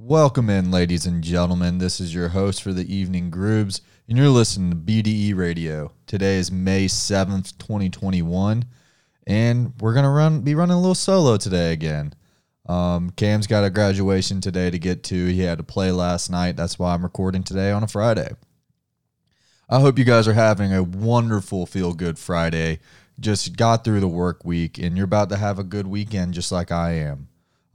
Welcome in, ladies and gentlemen. This is your host for the evening grooves, and you're listening to BDE Radio. Today is May 7th, 2021, and we're gonna run be running a little solo today again. Um, Cam's got a graduation today to get to. He had to play last night. That's why I'm recording today on a Friday. I hope you guys are having a wonderful feel good Friday. Just got through the work week, and you're about to have a good weekend just like I am.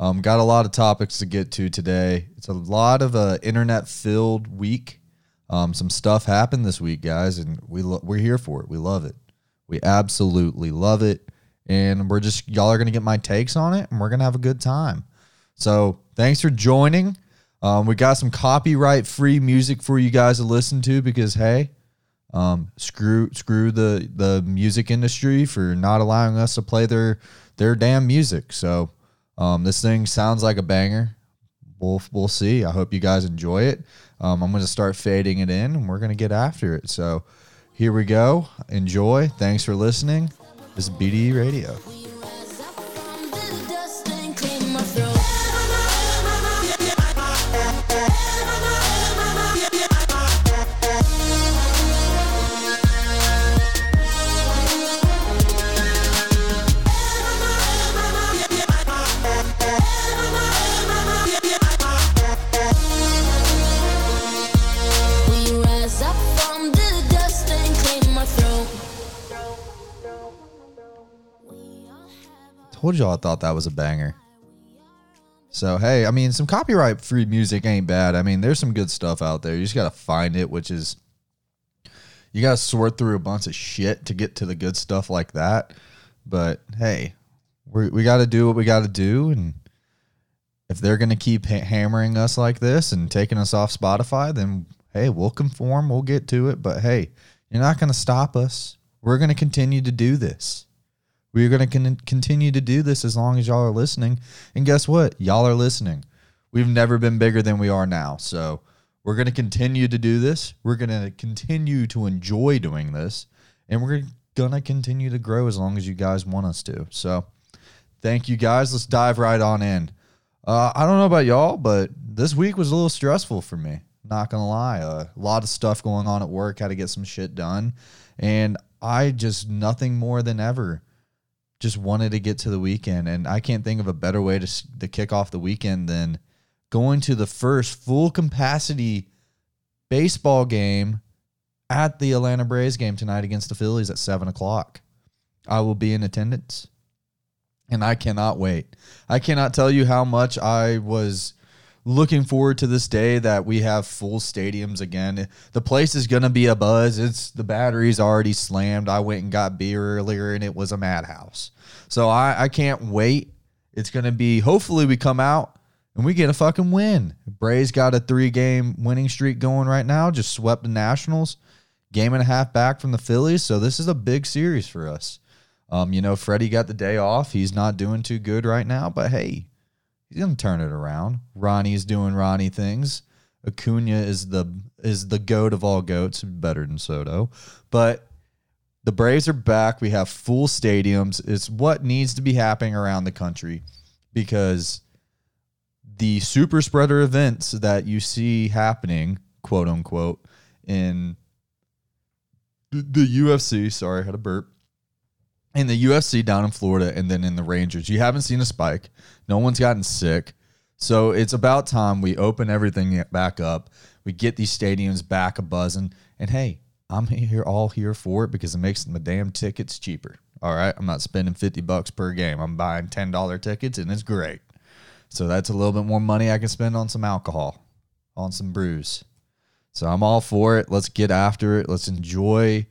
Um, got a lot of topics to get to today. It's a lot of a internet filled week. Um, some stuff happened this week, guys, and we lo- we're here for it. We love it. We absolutely love it, and we're just y'all are gonna get my takes on it, and we're gonna have a good time. So thanks for joining. Um, we got some copyright free music for you guys to listen to because hey, um, screw screw the the music industry for not allowing us to play their their damn music. So um, this thing sounds like a banger. We'll we'll see. I hope you guys enjoy it. Um, I'm gonna start fading it in, and we're gonna get after it. So here we go. Enjoy. Thanks for listening. This is BDE Radio. Told y'all I thought that was a banger. So hey, I mean, some copyright free music ain't bad. I mean, there's some good stuff out there. You just gotta find it, which is you gotta sort through a bunch of shit to get to the good stuff like that. But hey, we we gotta do what we gotta do, and if they're gonna keep ha- hammering us like this and taking us off Spotify, then hey, we'll conform. We'll get to it. But hey, you're not gonna stop us. We're gonna continue to do this. We're going to con- continue to do this as long as y'all are listening. And guess what? Y'all are listening. We've never been bigger than we are now. So we're going to continue to do this. We're going to continue to enjoy doing this. And we're going to continue to grow as long as you guys want us to. So thank you guys. Let's dive right on in. Uh, I don't know about y'all, but this week was a little stressful for me. Not gonna lie, uh, a lot of stuff going on at work. Had to get some shit done, and I just nothing more than ever just wanted to get to the weekend. And I can't think of a better way to to kick off the weekend than going to the first full capacity baseball game at the Atlanta Braves game tonight against the Phillies at seven o'clock. I will be in attendance and I cannot wait. I cannot tell you how much I was looking forward to this day that we have full stadiums again. The place is going to be a buzz. It's the battery's already slammed. I went and got beer earlier and it was a madhouse. So I, I can't wait. It's going to be hopefully we come out and we get a fucking win. Braves got a 3 game winning streak going right now, just swept the Nationals. Game and a half back from the Phillies, so this is a big series for us. Um, you know, Freddie got the day off. He's not doing too good right now, but hey, he's gonna turn it around. Ronnie's doing Ronnie things. Acuna is the is the goat of all goats, better than Soto. But the Braves are back. We have full stadiums. It's what needs to be happening around the country because the super spreader events that you see happening, quote unquote, in the the UFC. Sorry, I had a burp in the UFC down in Florida and then in the Rangers. You haven't seen a spike. No one's gotten sick. So it's about time we open everything back up. We get these stadiums back a buzzing. And hey, I'm here all here for it because it makes the damn tickets cheaper. All right. I'm not spending 50 bucks per game. I'm buying $10 tickets and it's great. So that's a little bit more money I can spend on some alcohol, on some brews. So I'm all for it. Let's get after it. Let's enjoy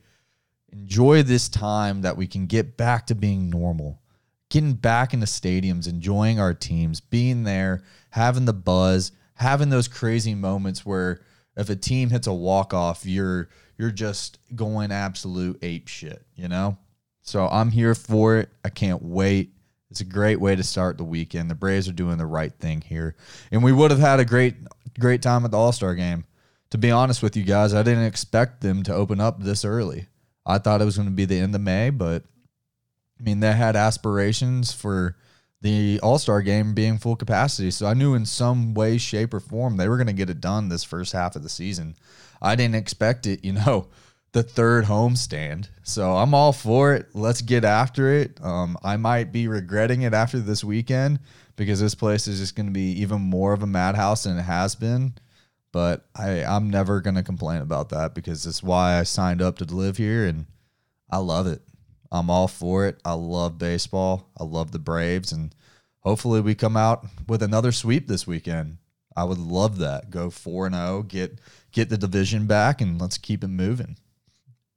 enjoy this time that we can get back to being normal. Getting back into stadiums, enjoying our teams, being there, having the buzz, having those crazy moments where if a team hits a walk off, you're you're just going absolute ape shit, you know? So I'm here for it. I can't wait. It's a great way to start the weekend. The Braves are doing the right thing here. And we would have had a great great time at the All-Star game. To be honest with you guys, I didn't expect them to open up this early. I thought it was going to be the end of May, but I mean, they had aspirations for the All Star game being full capacity. So I knew in some way, shape, or form they were going to get it done this first half of the season. I didn't expect it, you know, the third homestand. So I'm all for it. Let's get after it. Um, I might be regretting it after this weekend because this place is just going to be even more of a madhouse than it has been. But I, I'm never going to complain about that because it's why I signed up to live here and I love it. I'm all for it. I love baseball. I love the Braves, and hopefully we come out with another sweep this weekend. I would love that. Go four and zero, get get the division back, and let's keep it moving.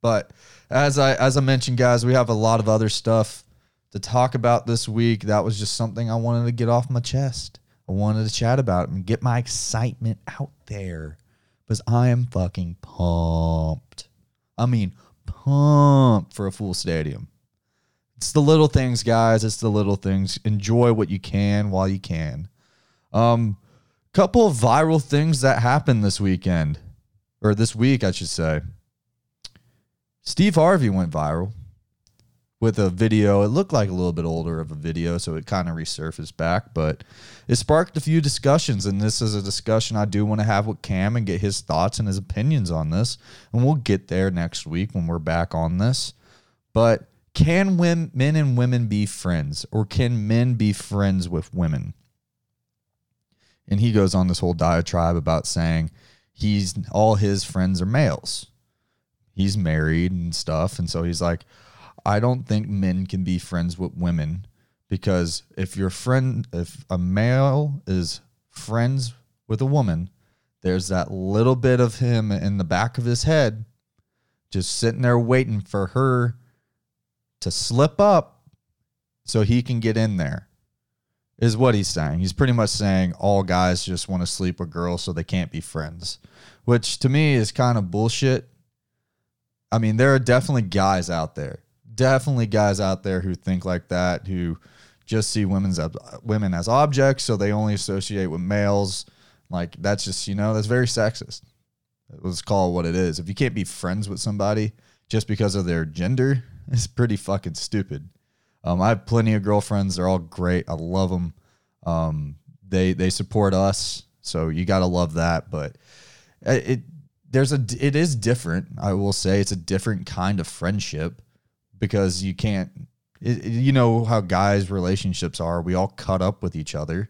But as I as I mentioned, guys, we have a lot of other stuff to talk about this week. That was just something I wanted to get off my chest. I wanted to chat about it and get my excitement out there because I am fucking pumped. I mean, pumped for a full stadium. It's the little things, guys. It's the little things. Enjoy what you can while you can. Um, couple of viral things that happened this weekend, or this week, I should say. Steve Harvey went viral with a video. It looked like a little bit older of a video, so it kind of resurfaced back, but it sparked a few discussions. And this is a discussion I do want to have with Cam and get his thoughts and his opinions on this. And we'll get there next week when we're back on this. But can women, men and women be friends, or can men be friends with women? And he goes on this whole diatribe about saying he's all his friends are males. He's married and stuff, and so he's like, I don't think men can be friends with women because if your friend, if a male is friends with a woman, there's that little bit of him in the back of his head just sitting there waiting for her to slip up so he can get in there is what he's saying. He's pretty much saying all guys just want to sleep with girls so they can't be friends, which to me is kind of bullshit. I mean, there are definitely guys out there, definitely guys out there who think like that, who just see women's women as objects, so they only associate with males. Like that's just you know that's very sexist. Let's call it what it is. If you can't be friends with somebody just because of their gender, it's pretty fucking stupid. Um, I have plenty of girlfriends. They're all great. I love them. Um, they they support us, so you gotta love that. But it, it there's a it is different. I will say it's a different kind of friendship because you can't. It, you know how guys' relationships are. We all cut up with each other.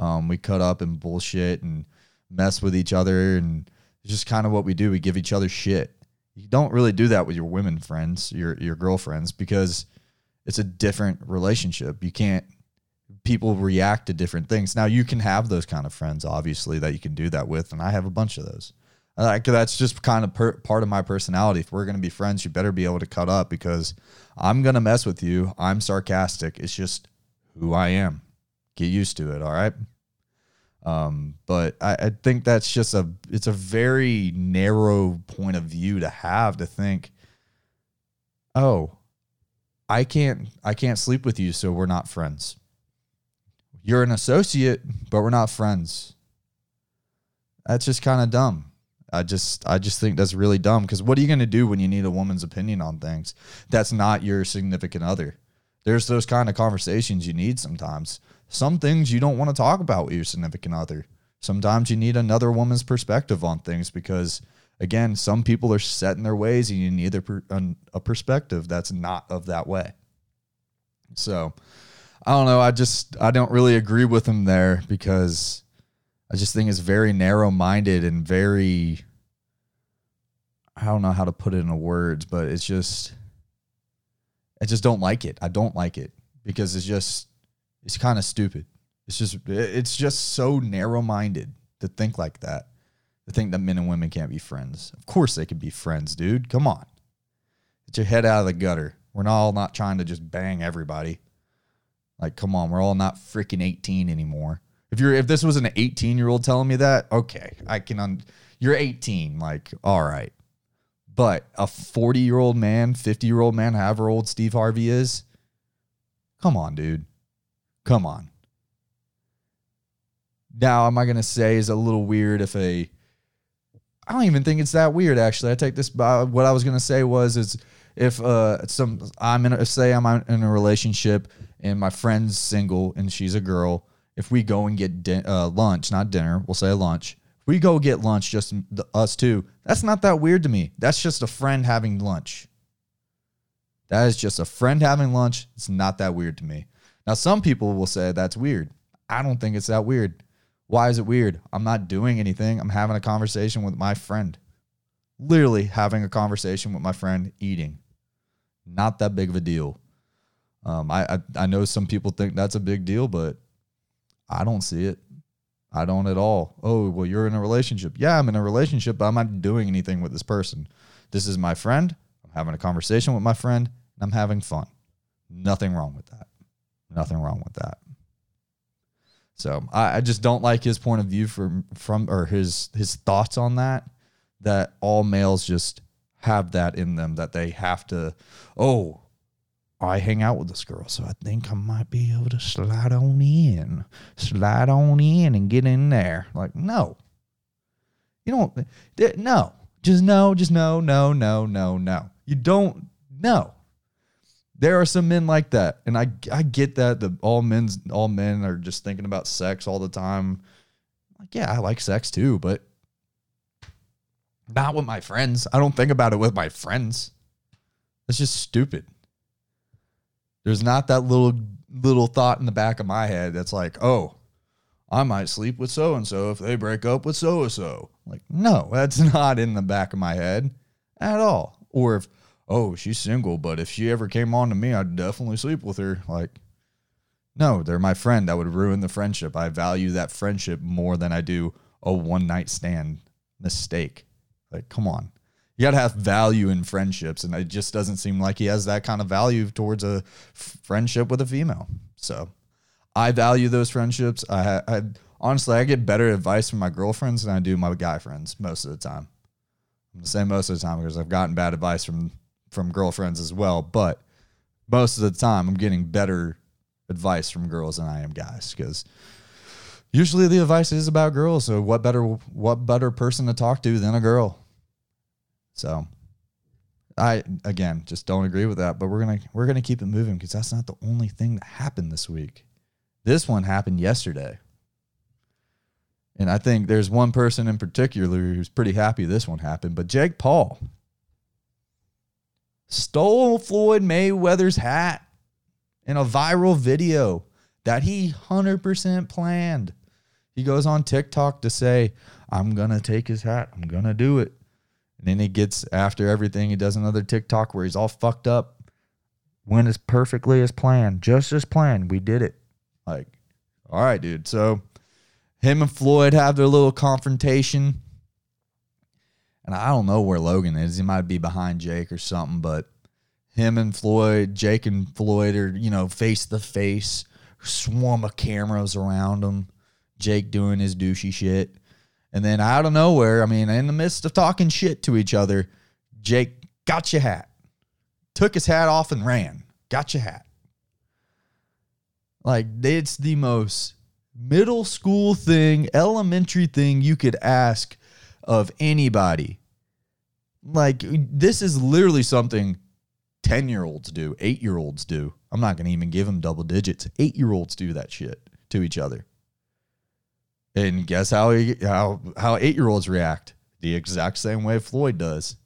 Um, we cut up and bullshit and mess with each other, and it's just kind of what we do. We give each other shit. You don't really do that with your women friends, your your girlfriends, because it's a different relationship. You can't people react to different things. Now you can have those kind of friends, obviously, that you can do that with, and I have a bunch of those. Like that's just kind of per, part of my personality. If we're gonna be friends, you better be able to cut up because I'm gonna mess with you. I'm sarcastic. It's just who I am. Get used to it. All right. Um, but I, I think that's just a it's a very narrow point of view to have to think, oh, I can't I can't sleep with you, so we're not friends. You're an associate, but we're not friends. That's just kind of dumb. I just I just think that's really dumb because what are you going to do when you need a woman's opinion on things? That's not your significant other. There's those kind of conversations you need sometimes. Some things you don't want to talk about with your significant other. Sometimes you need another woman's perspective on things because again, some people are set in their ways and you need a, a perspective that's not of that way. So, I don't know. I just I don't really agree with him there because I just think it's very narrow minded and very I don't know how to put it in words, but it's just I just don't like it. I don't like it because it's just it's kind of stupid. It's just it's just so narrow minded to think like that. To think that men and women can't be friends. Of course they can be friends, dude. Come on. Get your head out of the gutter. We're not all not trying to just bang everybody. Like, come on, we're all not freaking 18 anymore. If you're if this was an 18 year old telling me that, okay, I can un- you're 18, like, all right. But a 40 year old man, 50 year old man, however old Steve Harvey is, come on, dude. Come on. Now, am I gonna say is a little weird if a I don't even think it's that weird actually. I take this by what I was gonna say was is if uh some I'm in a, say I'm in a relationship and my friend's single and she's a girl, if we go and get din- uh, lunch, not dinner, we'll say lunch. If we go get lunch, just the, us two, that's not that weird to me. That's just a friend having lunch. That is just a friend having lunch. It's not that weird to me. Now, some people will say that's weird. I don't think it's that weird. Why is it weird? I'm not doing anything. I'm having a conversation with my friend. Literally having a conversation with my friend, eating. Not that big of a deal. Um, I, I I know some people think that's a big deal, but I don't see it. I don't at all. Oh, well, you're in a relationship. Yeah, I'm in a relationship, but I'm not doing anything with this person. This is my friend. I'm having a conversation with my friend, and I'm having fun. Nothing wrong with that. Nothing wrong with that. So I, I just don't like his point of view from from or his his thoughts on that. That all males just have that in them that they have to. Oh, I hang out with this girl, so I think I might be able to slide on in, slide on in and get in there. Like no, you don't. No, just no, just no, no, no, no, no. You don't. No. There are some men like that, and I I get that the all men's all men are just thinking about sex all the time. Like yeah, I like sex too, but not with my friends. I don't think about it with my friends. That's just stupid. There's not that little little thought in the back of my head that's like, oh, I might sleep with so and so if they break up with so and so. Like, no, that's not in the back of my head at all. Or if, oh, she's single, but if she ever came on to me, I'd definitely sleep with her. Like, no, they're my friend. That would ruin the friendship. I value that friendship more than I do a one night stand mistake. Like, come on. You got to have value in friendships. And it just doesn't seem like he has that kind of value towards a friendship with a female. So I value those friendships. I, I honestly, I get better advice from my girlfriends than I do my guy friends most of the time. I'm gonna say most of the time because I've gotten bad advice from from girlfriends as well. But most of the time, I'm getting better advice from girls than I am guys because usually the advice is about girls. So what better what better person to talk to than a girl? So I again just don't agree with that. But we're gonna we're gonna keep it moving because that's not the only thing that happened this week. This one happened yesterday. And I think there's one person in particular who's pretty happy this one happened, but Jake Paul stole Floyd Mayweather's hat in a viral video that he 100% planned. He goes on TikTok to say, I'm going to take his hat. I'm going to do it. And then he gets after everything. He does another TikTok where he's all fucked up. Went as perfectly as planned, just as planned. We did it. Like, all right, dude. So him and Floyd have their little confrontation. And I don't know where Logan is. He might be behind Jake or something, but him and Floyd, Jake and Floyd are, you know, face to face, swarm of cameras around them. Jake doing his douchey shit. And then out of nowhere, I mean, in the midst of talking shit to each other, Jake got your hat, took his hat off and ran. Got your hat. Like, it's the most middle school thing, elementary thing you could ask of anybody. Like, this is literally something 10 year olds do, eight year olds do. I'm not going to even give them double digits. Eight year olds do that shit to each other. And guess how he, how how eight year olds react? The exact same way Floyd does.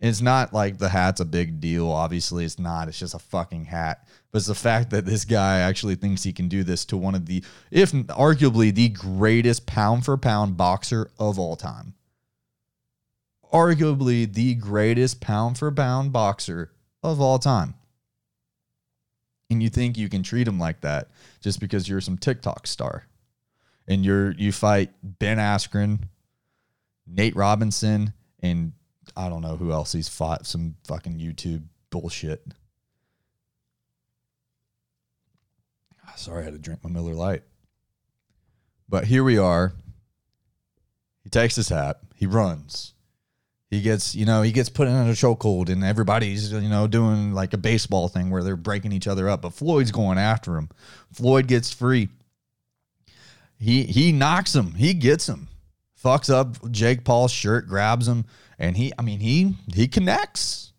It's not like the hat's a big deal. Obviously, it's not. It's just a fucking hat. But it's the fact that this guy actually thinks he can do this to one of the, if arguably the greatest pound for pound boxer of all time. Arguably the greatest pound for pound boxer of all time. And you think you can treat him like that just because you're some TikTok star and you're you fight Ben Askren, Nate Robinson, and I don't know who else he's fought. Some fucking YouTube bullshit. Ah, sorry, I had to drink my Miller Lite. But here we are. He takes his hat. He runs. He gets, you know, he gets put in a chokehold, and everybody's, you know, doing like a baseball thing where they're breaking each other up. But Floyd's going after him. Floyd gets free. He he knocks him. He gets him. Fucks up Jake Paul's shirt, grabs him, and he, I mean, he he connects.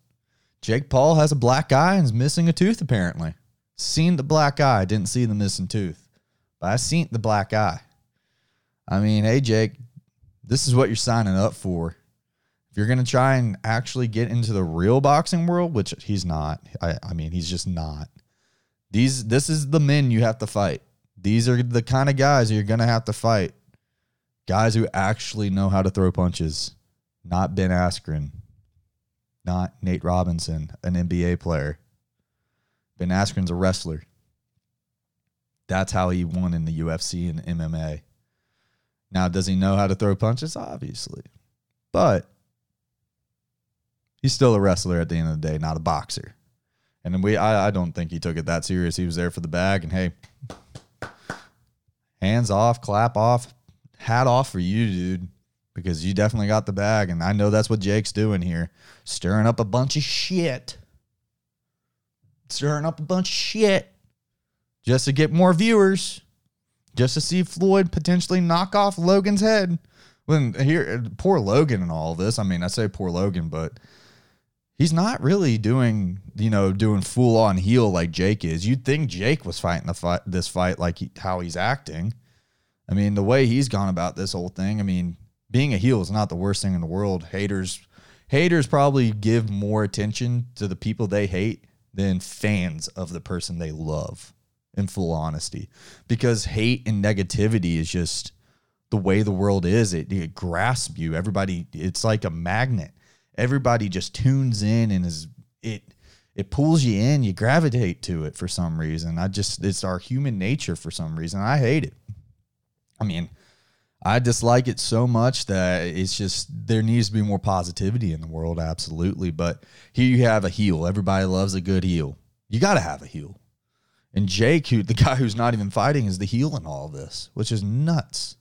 Jake Paul has a black eye and is missing a tooth apparently. Seen the black eye, didn't see the missing tooth, but I seen the black eye. I mean, hey Jake, this is what you're signing up for. If you're gonna try and actually get into the real boxing world, which he's not, I, I mean, he's just not. These, this is the men you have to fight. These are the kind of guys you're gonna have to fight. Guys who actually know how to throw punches, not Ben Askren, not Nate Robinson, an NBA player. Ben Askren's a wrestler. That's how he won in the UFC and MMA. Now, does he know how to throw punches? Obviously. But he's still a wrestler at the end of the day, not a boxer. And we I, I don't think he took it that serious. He was there for the bag and hey, hands off, clap off, hat off for you, dude. Because you definitely got the bag. And I know that's what Jake's doing here. Stirring up a bunch of shit. Stirring up a bunch of shit. Just to get more viewers. Just to see Floyd potentially knock off Logan's head. When here poor Logan and all this. I mean, I say poor Logan, but he's not really doing, you know, doing full on heel like Jake is. You'd think Jake was fighting the fight this fight like he, how he's acting. I mean, the way he's gone about this whole thing, I mean, being a heel is not the worst thing in the world. Haters haters probably give more attention to the people they hate than fans of the person they love in full honesty. Because hate and negativity is just the way the world is. It, it grasps you. Everybody it's like a magnet. Everybody just tunes in and is it it pulls you in, you gravitate to it for some reason. I just it's our human nature for some reason. I hate it. I mean, I dislike it so much that it's just there needs to be more positivity in the world, absolutely. But here you have a heel. Everybody loves a good heel. You got to have a heel. And Jake, who the guy who's not even fighting, is the heel in all this, which is nuts.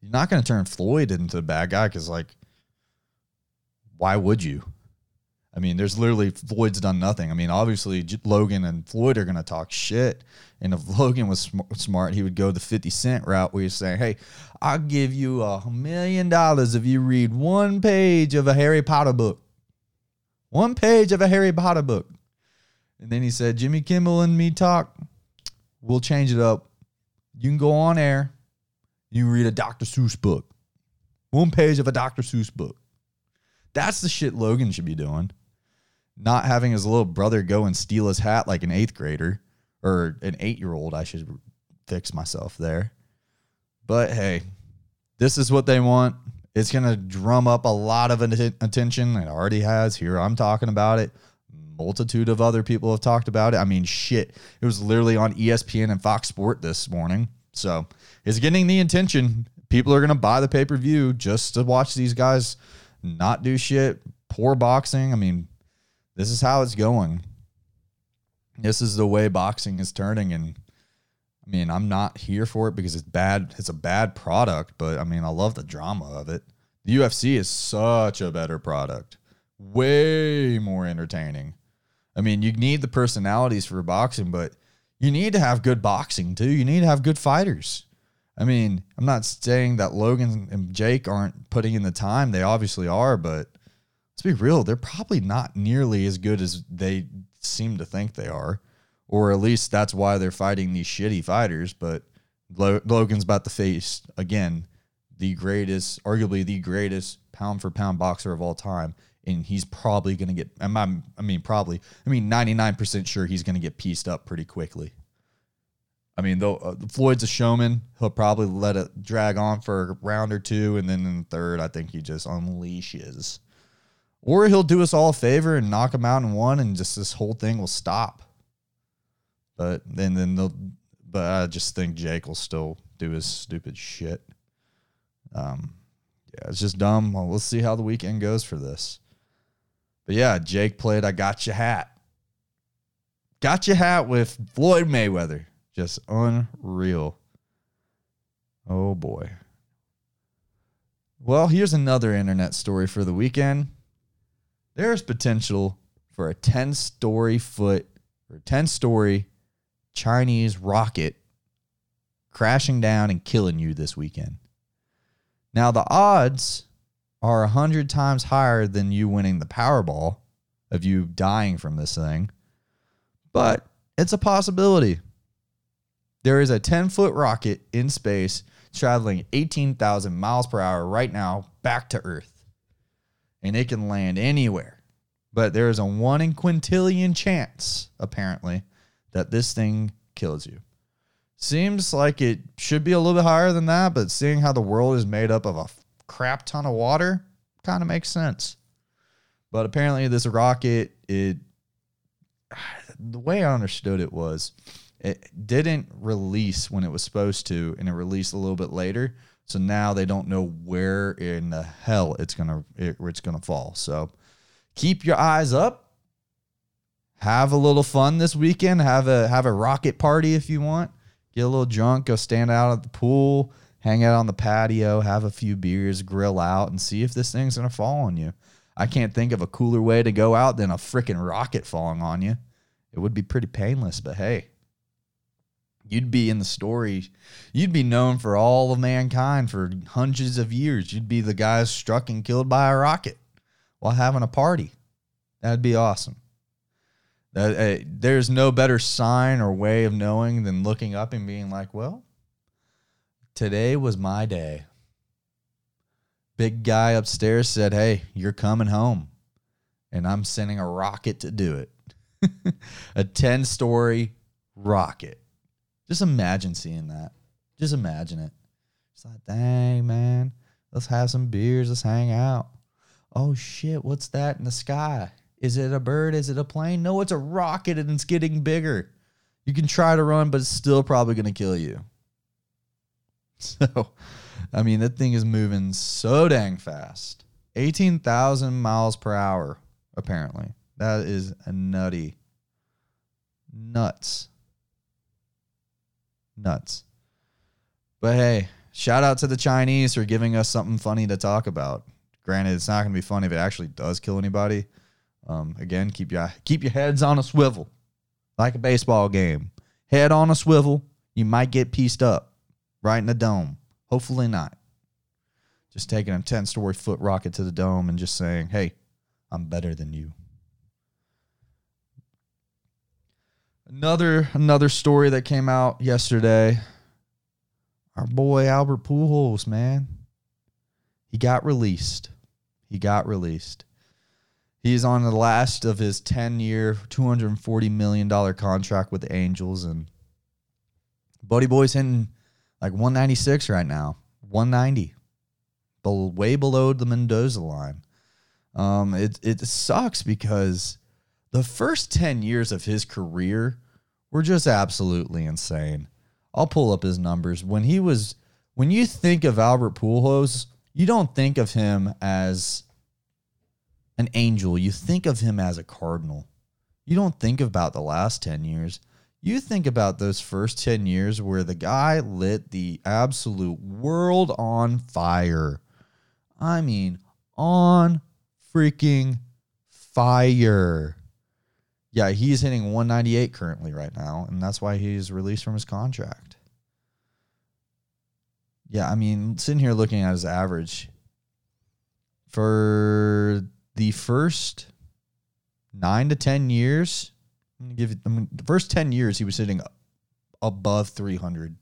You're not going to turn Floyd into the bad guy because, like, why would you? I mean, there's literally Floyd's done nothing. I mean, obviously J- Logan and Floyd are going to talk shit. And if Logan was sm- smart, he would go the 50 Cent route where he's saying, hey, I'll give you a million dollars if you read one page of a Harry Potter book. One page of a Harry Potter book. And then he said, Jimmy Kimmel and me talk. We'll change it up. You can go on air. You can read a Dr. Seuss book. One page of a Dr. Seuss book. That's the shit Logan should be doing. Not having his little brother go and steal his hat like an eighth grader or an eight year old. I should fix myself there. But hey, this is what they want. It's going to drum up a lot of attention. It already has. Here I'm talking about it. Multitude of other people have talked about it. I mean, shit. It was literally on ESPN and Fox Sport this morning. So it's getting the attention. People are going to buy the pay per view just to watch these guys not do shit. Poor boxing. I mean, this is how it's going. This is the way boxing is turning. And I mean, I'm not here for it because it's bad. It's a bad product, but I mean, I love the drama of it. The UFC is such a better product, way more entertaining. I mean, you need the personalities for boxing, but you need to have good boxing too. You need to have good fighters. I mean, I'm not saying that Logan and Jake aren't putting in the time. They obviously are, but let's be real, they're probably not nearly as good as they seem to think they are. Or at least that's why they're fighting these shitty fighters. But Logan's about to face, again, the greatest, arguably the greatest pound for pound boxer of all time. And he's probably going to get, I mean, probably, I mean, 99% sure he's going to get pieced up pretty quickly. I mean, though uh, Floyd's a showman, he'll probably let it drag on for a round or two, and then in the third, I think he just unleashes, or he'll do us all a favor and knock him out in one, and just this whole thing will stop. But then, then they'll, but I just think Jake will still do his stupid shit. Um, yeah, it's just dumb. Well, let's see how the weekend goes for this. But yeah, Jake played I Got Your Hat. Got Your Hat with Floyd Mayweather. Just unreal. Oh boy. Well, here's another internet story for the weekend. There's potential for a 10 story foot or 10 story Chinese rocket crashing down and killing you this weekend. Now, the odds are 100 times higher than you winning the Powerball of you dying from this thing. But It's a possibility. There is a 10 foot rocket in space traveling 18,000 miles per hour right now back to Earth. And it can land anywhere. But there is a one in quintillion chance, apparently, that this thing kills you. Seems like it should be a little bit higher than that, but seeing how the world is made up of a crap ton of water kind of makes sense. But apparently, this rocket, it the way I understood it was it didn't release when it was supposed to, and it released a little bit later. So now they don't know where in the hell it's gonna it, it's gonna fall. So keep your eyes up. Have a little fun this weekend. Have a have a rocket party if you want. Get a little drunk. Go stand out at the pool. Hang out on the patio. Have a few beers. Grill out and see if this thing's gonna fall on you. I can't think of a cooler way to go out than a freaking rocket falling on you. It would be pretty painless, but hey, you'd be in the story. You'd be known for all of mankind for hundreds of years. You'd be the guy struck and killed by a rocket while having a party. That'd be awesome. That, uh, there's no better sign or way of knowing than looking up and being like, well, today was my day. Big guy upstairs said, hey, you're coming home. And I'm sending a rocket to do it. a 10 story rocket. Just imagine seeing that. Just imagine it. It's like, dang, man, let's have some beers. Let's hang out. Oh, shit, what's that in the sky? Is it a bird? Is it a plane? No, it's a rocket and it's getting bigger. You can try to run, but it's still probably going to kill you. So, I mean, that thing is moving so dang fast 18,000 miles per hour, apparently. That is nutty. Nuts. Nuts. But hey, shout out to the Chinese for giving us something funny to talk about. Granted, it's not going to be funny if it actually does kill anybody. Um, again, keep your keep your heads on a swivel, like a baseball game. Head on a swivel, you might get pieced up right in the dome. Hopefully not. Just taking a ten story foot rocket to the dome and just saying, "Hey, I'm better than you." Another another story that came out yesterday. Our boy Albert Pujols, man. He got released. He got released. He's on the last of his 10-year, $240 million contract with the Angels and Buddy Boy's hitting like 196 right now. 190. Bel- way below the Mendoza line. Um, it it sucks because the first 10 years of his career were just absolutely insane. I'll pull up his numbers. When he was when you think of Albert Pujols, you don't think of him as an angel. You think of him as a cardinal. You don't think about the last 10 years. You think about those first 10 years where the guy lit the absolute world on fire. I mean, on freaking fire. Yeah, he's hitting 198 currently right now, and that's why he's released from his contract. Yeah, I mean, sitting here looking at his average for the first nine to 10 years, I'm gonna give you, I mean, the first 10 years, he was hitting above 300,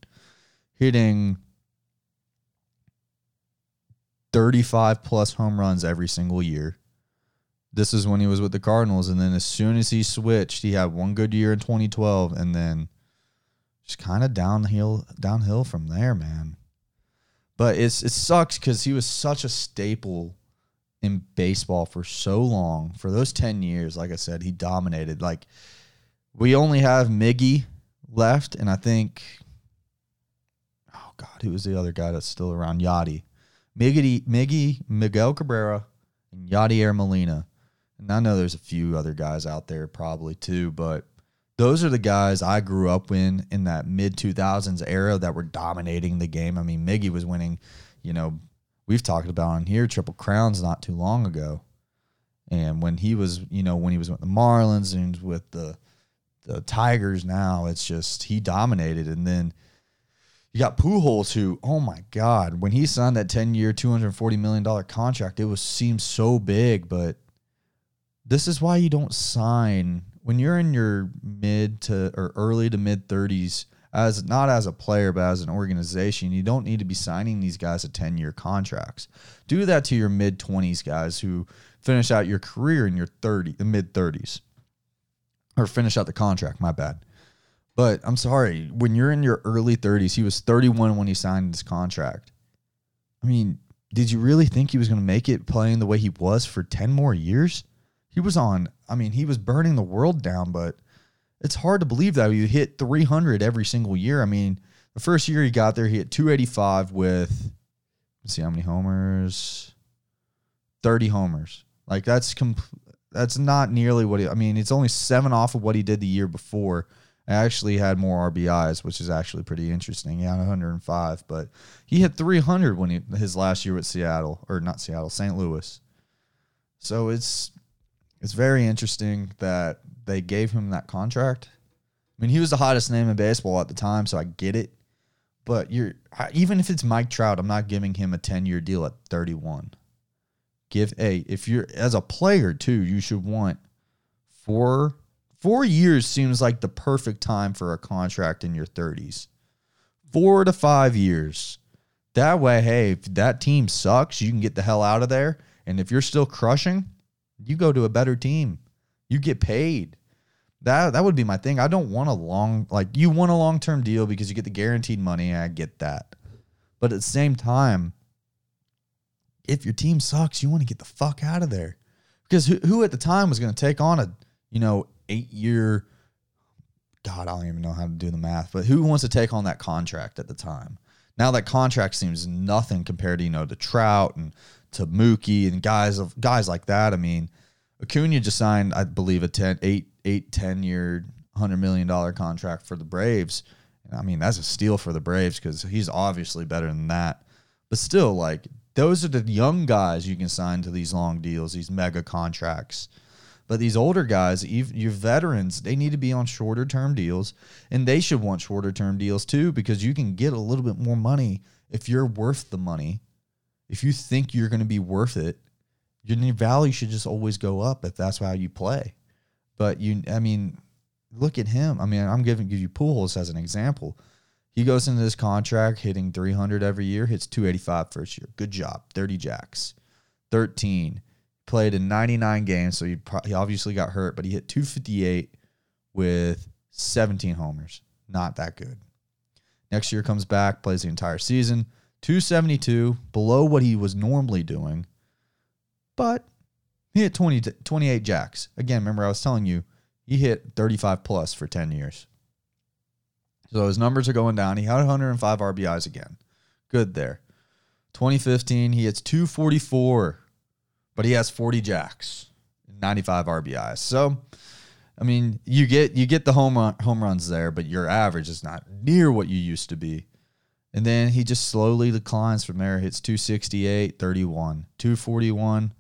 hitting 35 plus home runs every single year. This is when he was with the Cardinals. And then as soon as he switched, he had one good year in 2012 and then just kind of downhill downhill from there, man. But it's it sucks because he was such a staple in baseball for so long. For those 10 years, like I said, he dominated. Like we only have Miggy left, and I think oh God, who was the other guy that's still around? Yadi. Miggy, Miggy, Miguel Cabrera, and Yadier Molina. And I know there's a few other guys out there probably too, but those are the guys I grew up in in that mid 2000s era that were dominating the game. I mean, Miggy was winning, you know, we've talked about on here triple crowns not too long ago. And when he was, you know, when he was with the Marlins and with the the Tigers now, it's just he dominated. And then you got Pujols, who, oh my God, when he signed that 10 year, $240 million contract, it was seemed so big, but this is why you don't sign when you're in your mid to or early to mid 30s, as not as a player but as an organization, you don't need to be signing these guys to 10 year contracts. Do that to your mid 20s guys who finish out your career in your 30 uh, mid 30s or finish out the contract. My bad. But I'm sorry, when you're in your early 30s, he was 31 when he signed this contract. I mean, did you really think he was going to make it playing the way he was for 10 more years? He was on, I mean, he was burning the world down, but it's hard to believe that you hit 300 every single year. I mean, the first year he got there, he hit 285 with, let's see how many homers, 30 homers. Like that's comp- that's not nearly what he, I mean, it's only seven off of what he did the year before. I actually had more RBIs, which is actually pretty interesting. He had 105, but he hit 300 when he his last year with Seattle or not Seattle, St. Louis. So it's it's very interesting that they gave him that contract. I mean, he was the hottest name in baseball at the time, so I get it. But you're even if it's Mike Trout, I'm not giving him a 10 year deal at 31. Give a if you're as a player too, you should want four four years seems like the perfect time for a contract in your 30s. Four to five years. That way, hey, if that team sucks, you can get the hell out of there. And if you're still crushing, you go to a better team. You get paid. That that would be my thing. I don't want a long like you want a long term deal because you get the guaranteed money. I get that, but at the same time, if your team sucks, you want to get the fuck out of there. Because who, who at the time was going to take on a you know eight year God, I don't even know how to do the math, but who wants to take on that contract at the time? Now that contract seems nothing compared to you know the Trout and to Mookie and guys of guys like that. I mean, Acuna just signed, I believe, a 10, 8, 8 10 year, $100 million contract for the Braves. I mean, that's a steal for the Braves because he's obviously better than that. But still, like, those are the young guys you can sign to these long deals, these mega contracts. But these older guys, your veterans, they need to be on shorter term deals, and they should want shorter term deals too because you can get a little bit more money if you're worth the money. If you think you're going to be worth it, your value should just always go up if that's how you play. But you, I mean, look at him. I mean, I'm giving give you Pujols as an example. He goes into this contract hitting 300 every year, hits 285 first year. Good job. 30 jacks. 13. Played in 99 games, so he, pro- he obviously got hurt, but he hit 258 with 17 homers. Not that good. Next year comes back, plays the entire season. 272, below what he was normally doing, but he hit 20, 28 jacks. Again, remember I was telling you, he hit 35 plus for 10 years. So his numbers are going down. He had 105 RBIs again. Good there. 2015, he hits 244, but he has 40 jacks, 95 RBIs. So, I mean, you get you get the home run, home runs there, but your average is not near what you used to be. And then he just slowly declines from there. Hits 268, 31, 241,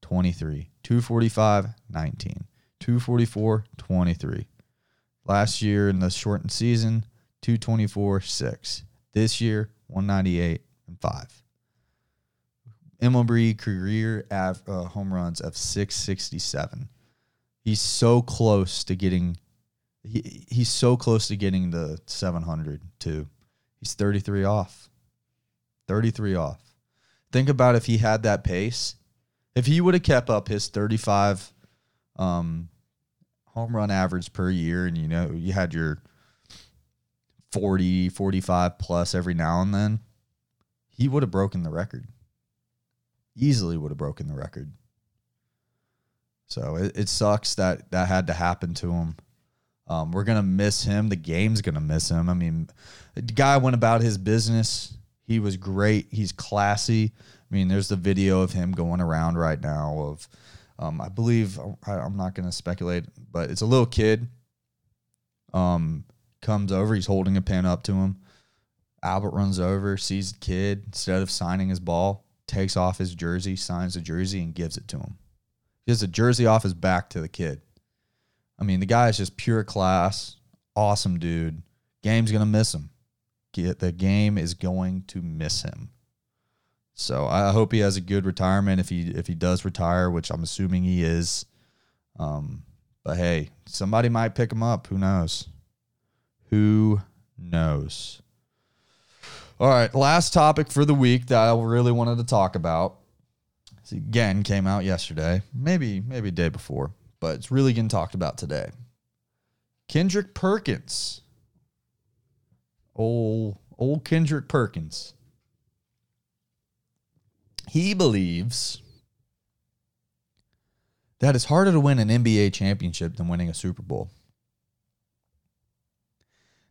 23, 245, 19, 244, 23. Last year in the shortened season, 224, 6. This year, 198 and 5. MLB career av- uh, home runs of 667. He's so close to getting he, he's so close to getting the 700 too. He's 33 off. 33 off. Think about if he had that pace. If he would have kept up his 35 um, home run average per year and you know you had your 40 45 plus every now and then he would have broken the record easily would have broken the record so it, it sucks that that had to happen to him um, we're gonna miss him the game's gonna miss him i mean the guy went about his business he was great he's classy i mean there's the video of him going around right now of um, I believe I, I'm not to speculate, but it's a little kid. Um, comes over, he's holding a pen up to him. Albert runs over, sees the kid. Instead of signing his ball, takes off his jersey, signs the jersey, and gives it to him. He Gives a jersey off his back to the kid. I mean, the guy is just pure class, awesome dude. Game's gonna miss him. The game is going to miss him. So I hope he has a good retirement if he if he does retire, which I'm assuming he is. Um, But hey, somebody might pick him up. Who knows? Who knows? All right, last topic for the week that I really wanted to talk about. This again came out yesterday, maybe maybe day before, but it's really getting talked about today. Kendrick Perkins, old old Kendrick Perkins. He believes that it's harder to win an NBA championship than winning a Super Bowl.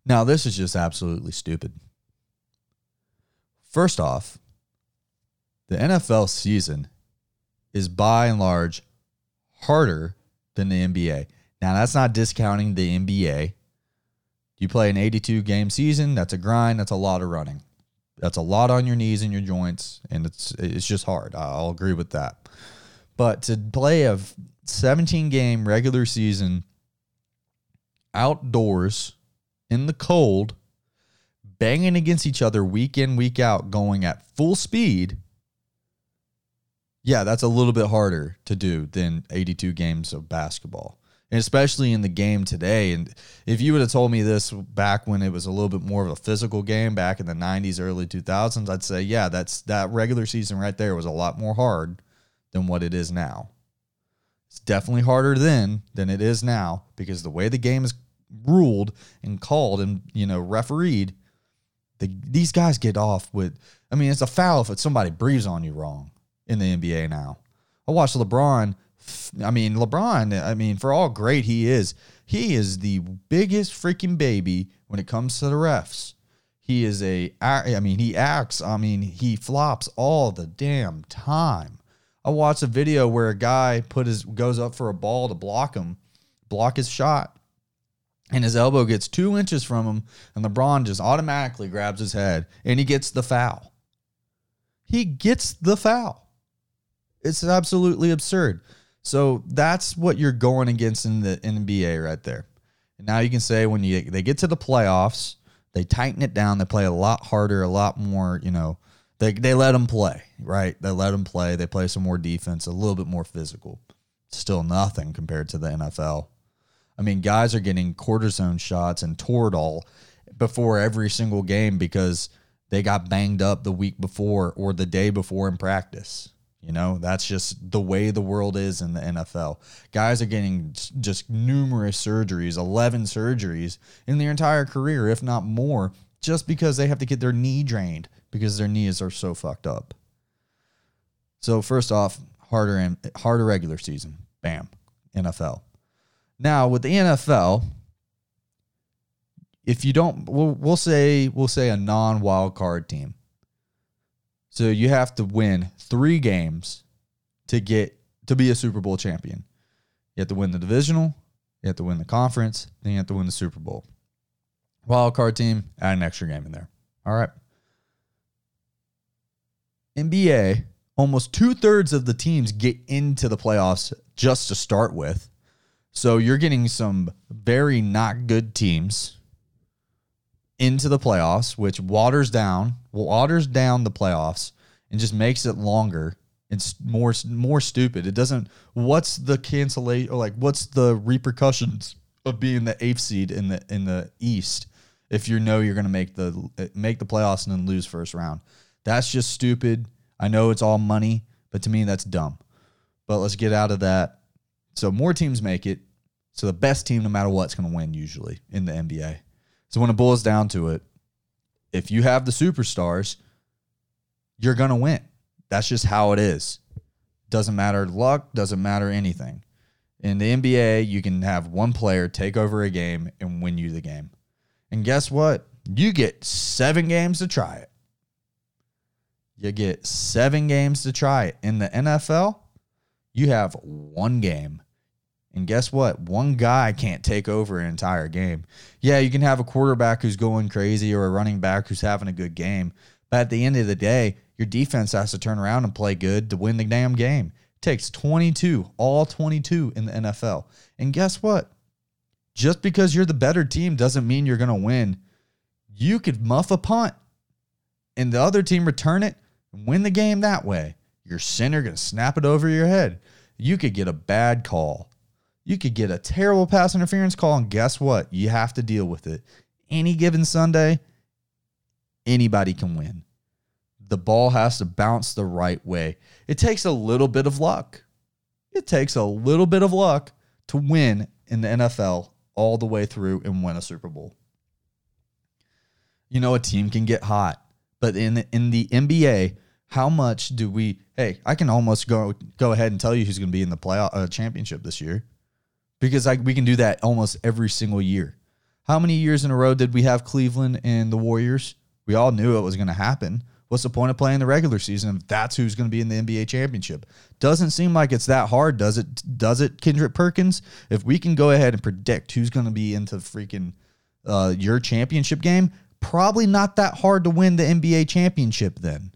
Now, this is just absolutely stupid. First off, the NFL season is by and large harder than the NBA. Now, that's not discounting the NBA. You play an 82 game season, that's a grind, that's a lot of running. That's a lot on your knees and your joints, and it's it's just hard. I'll agree with that. But to play a 17 game regular season outdoors in the cold, banging against each other week in, week out, going at full speed, yeah, that's a little bit harder to do than 82 games of basketball. And especially in the game today. And if you would have told me this back when it was a little bit more of a physical game back in the 90s, early 2000s, I'd say, yeah, that's that regular season right there was a lot more hard than what it is now. It's definitely harder then than it is now because the way the game is ruled and called and you know refereed, the, these guys get off with. I mean, it's a foul if somebody breathes on you wrong in the NBA now. I watched LeBron. I mean, LeBron. I mean, for all great he is, he is the biggest freaking baby when it comes to the refs. He is a. I mean, he acts. I mean, he flops all the damn time. I watched a video where a guy put his goes up for a ball to block him, block his shot, and his elbow gets two inches from him, and LeBron just automatically grabs his head and he gets the foul. He gets the foul. It's absolutely absurd. So that's what you're going against in the NBA right there. And now you can say when you they get to the playoffs, they tighten it down. They play a lot harder, a lot more, you know, they they let them play, right? They let them play. They play some more defense, a little bit more physical. Still nothing compared to the NFL. I mean, guys are getting cortisone shots and Toradol before every single game because they got banged up the week before or the day before in practice. You know, that's just the way the world is in the NFL. Guys are getting just numerous surgeries, 11 surgeries in their entire career, if not more, just because they have to get their knee drained because their knees are so fucked up. So first off, harder and harder regular season. Bam. NFL. Now with the NFL, if you don't we'll, we'll say we'll say a non-wild card team. So you have to win 3 games to get to be a Super Bowl champion. You have to win the divisional, you have to win the conference, then you have to win the Super Bowl. Wild card team, add an extra game in there. All right. NBA, almost two thirds of the teams get into the playoffs just to start with. So you're getting some very not good teams into the playoffs, which waters down waters down the playoffs and just makes it longer. It's more more stupid. It doesn't. What's the cancellation? Like, what's the repercussions of being the eighth seed in the in the East if you know you're going to make the make the playoffs and then lose first round? That's just stupid. I know it's all money, but to me, that's dumb. But let's get out of that. So more teams make it. So the best team, no matter what, is going to win usually in the NBA. So when it boils down to it, if you have the superstars, you're going to win. That's just how it is. Doesn't matter luck, doesn't matter anything. In the NBA, you can have one player take over a game and win you the game. And guess what? You get seven games to try it. You get seven games to try it. In the NFL, you have one game. And guess what? One guy can't take over an entire game. Yeah, you can have a quarterback who's going crazy or a running back who's having a good game. But at the end of the day, your defense has to turn around and play good to win the damn game. It takes 22, all 22 in the NFL. And guess what? Just because you're the better team doesn't mean you're going to win. You could muff a punt and the other team return it and win the game that way. Your center going to snap it over your head. You could get a bad call. You could get a terrible pass interference call, and guess what? You have to deal with it. Any given Sunday, anybody can win. The ball has to bounce the right way. It takes a little bit of luck. It takes a little bit of luck to win in the NFL all the way through and win a Super Bowl. You know, a team can get hot, but in in the NBA, how much do we? Hey, I can almost go go ahead and tell you who's going to be in the playoff uh, championship this year, because like we can do that almost every single year. How many years in a row did we have Cleveland and the Warriors? We all knew it was going to happen. What's the point of playing the regular season if that's who's going to be in the NBA championship? Doesn't seem like it's that hard, does it? Does it, Kendrick Perkins? If we can go ahead and predict who's going to be into freaking uh, your championship game, probably not that hard to win the NBA championship then.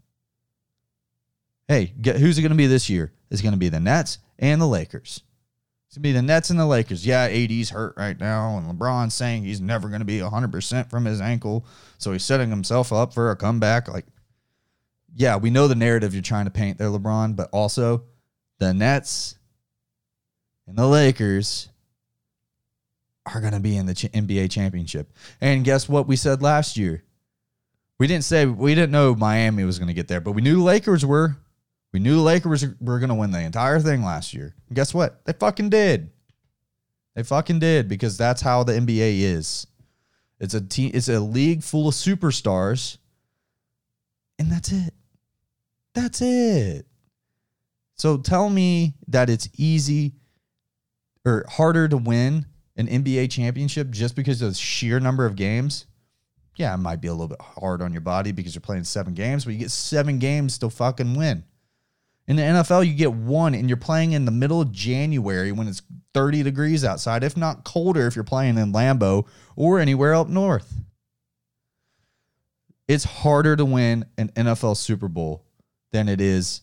Hey, get, who's it going to be this year? It's going to be the Nets and the Lakers. It's going to be the Nets and the Lakers. Yeah, AD's hurt right now, and LeBron's saying he's never going to be 100% from his ankle. So he's setting himself up for a comeback. Like, yeah, we know the narrative you're trying to paint there, LeBron, but also the Nets and the Lakers are going to be in the ch- NBA championship. And guess what we said last year? We didn't say we didn't know Miami was going to get there, but we knew the Lakers were. We knew the Lakers were going to win the entire thing last year. And guess what? They fucking did. They fucking did because that's how the NBA is. It's a team. It's a league full of superstars, and that's it. That's it. So tell me that it's easy or harder to win an NBA championship just because of the sheer number of games. Yeah, it might be a little bit hard on your body because you're playing seven games, but you get seven games to fucking win. In the NFL, you get one, and you're playing in the middle of January when it's 30 degrees outside, if not colder if you're playing in Lambeau or anywhere up north. It's harder to win an NFL Super Bowl than it is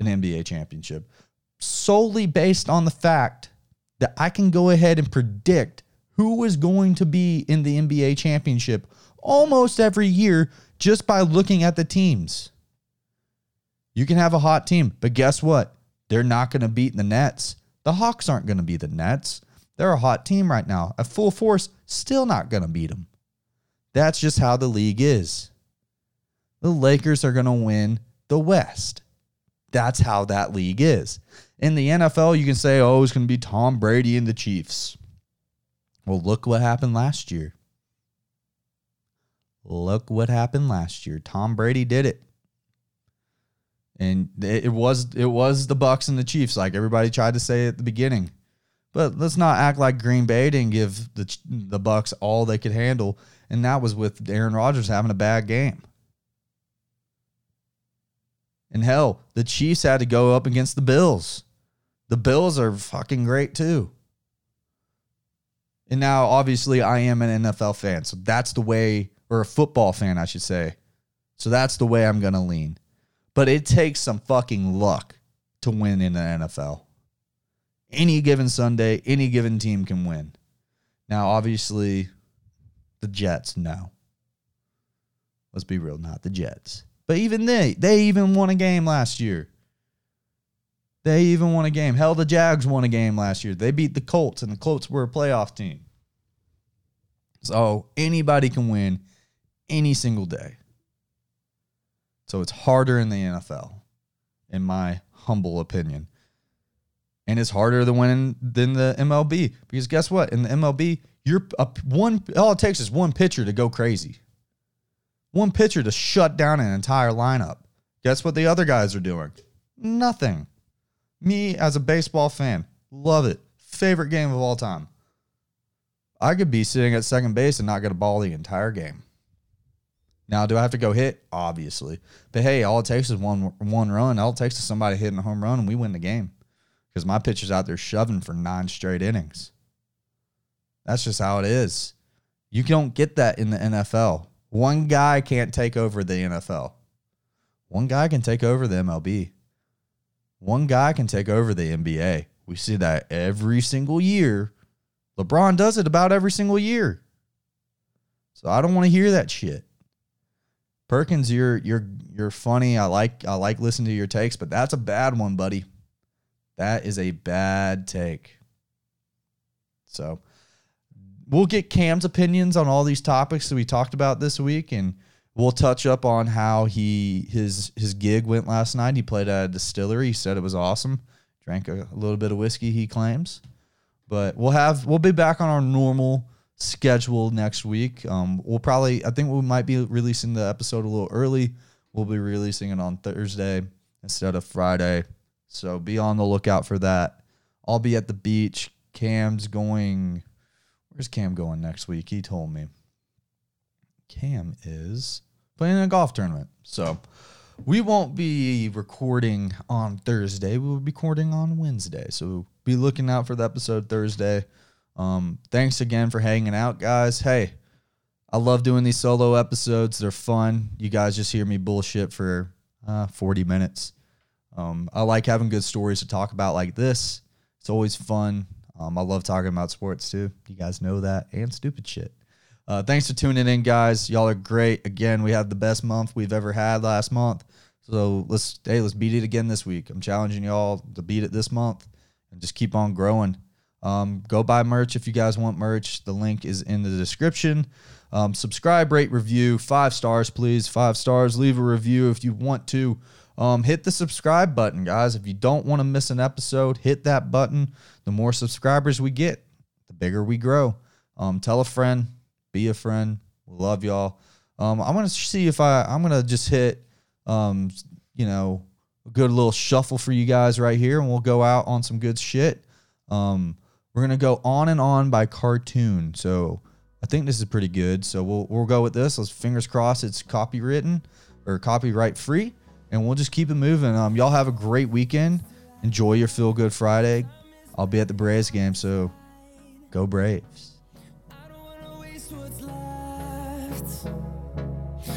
an NBA championship, solely based on the fact that I can go ahead and predict who is going to be in the NBA championship almost every year just by looking at the teams. You can have a hot team, but guess what? They're not going to beat the Nets. The Hawks aren't going to beat the Nets. They're a hot team right now. At full force, still not going to beat them. That's just how the league is. The Lakers are going to win the West. That's how that league is. In the NFL, you can say, oh, it's going to be Tom Brady and the Chiefs. Well, look what happened last year. Look what happened last year. Tom Brady did it. And it was it was the Bucs and the Chiefs, like everybody tried to say at the beginning. But let's not act like Green Bay didn't give the the Bucs all they could handle, and that was with Aaron Rodgers having a bad game. And hell, the Chiefs had to go up against the Bills. The Bills are fucking great too. And now, obviously, I am an NFL fan. So that's the way, or a football fan, I should say. So that's the way I'm going to lean. But it takes some fucking luck to win in the NFL. Any given Sunday, any given team can win. Now, obviously, the Jets, no. Let's be real, not the Jets. But even they, they even won a game last year. They even won a game. Hell, the Jags won a game last year. They beat the Colts, and the Colts were a playoff team. So anybody can win any single day. So it's harder in the NFL, in my humble opinion. And it's harder to win than the MLB because guess what? In the MLB, you're a, one. All it takes is one pitcher to go crazy. One pitcher to shut down an entire lineup. Guess what the other guys are doing? Nothing. Me as a baseball fan, love it. Favorite game of all time. I could be sitting at second base and not get a ball the entire game. Now, do I have to go hit? Obviously. But hey, all it takes is one one run. All it takes is somebody hitting a home run and we win the game. Because my pitcher's out there shoving for nine straight innings. That's just how it is. You don't get that in the NFL. One guy can't take over the NFL. One guy can take over the MLB. One guy can take over the NBA. We see that every single year. LeBron does it about every single year. So I don't want to hear that shit. Perkins, you're you're you're funny. I like I like listening to your takes, but that's a bad one, buddy. That is a bad take. So we'll get Cam's opinions on all these topics that we talked about this week, and we'll touch up on how he his his gig went last night. He played at a distillery. He said it was awesome. Drank a, a little bit of whiskey. He claims, but we'll have we'll be back on our normal schedule next week. Um, we'll probably I think we might be releasing the episode a little early. We'll be releasing it on Thursday instead of Friday. So be on the lookout for that. I'll be at the beach. Cam's going. Where's Cam going next week? He told me. Cam is playing a golf tournament. So we won't be recording on Thursday. We will be recording on Wednesday. So be looking out for the episode Thursday. Um, thanks again for hanging out, guys. Hey, I love doing these solo episodes. They're fun. You guys just hear me bullshit for uh, 40 minutes. Um, I like having good stories to talk about like this. It's always fun. Um, I love talking about sports too. You guys know that and stupid shit. Uh, thanks for tuning in, guys. Y'all are great. Again, we had the best month we've ever had last month. So let's hey, let's beat it again this week. I'm challenging y'all to beat it this month and just keep on growing. Um, go buy merch if you guys want merch. The link is in the description. Um, subscribe, rate, review, five stars, please. Five stars. Leave a review if you want to. Um, hit the subscribe button, guys. If you don't want to miss an episode, hit that button. The more subscribers we get, the bigger we grow. Um, tell a friend, be a friend. We love y'all. Um, I'm gonna see if I I'm gonna just hit um, you know, a good little shuffle for you guys right here, and we'll go out on some good shit. Um, we're gonna go on and on by Cartoon. So I think this is pretty good. So we'll we'll go with this. Let's fingers crossed it's copywritten or copyright free, and we'll just keep it moving. Um, y'all have a great weekend. Enjoy your feel good Friday. I'll be at the Braves game, so go Braves.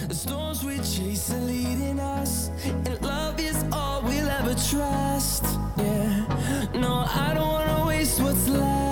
The storms we chase are leading us, and love is all we'll ever trust. Yeah, no, I don't what's left.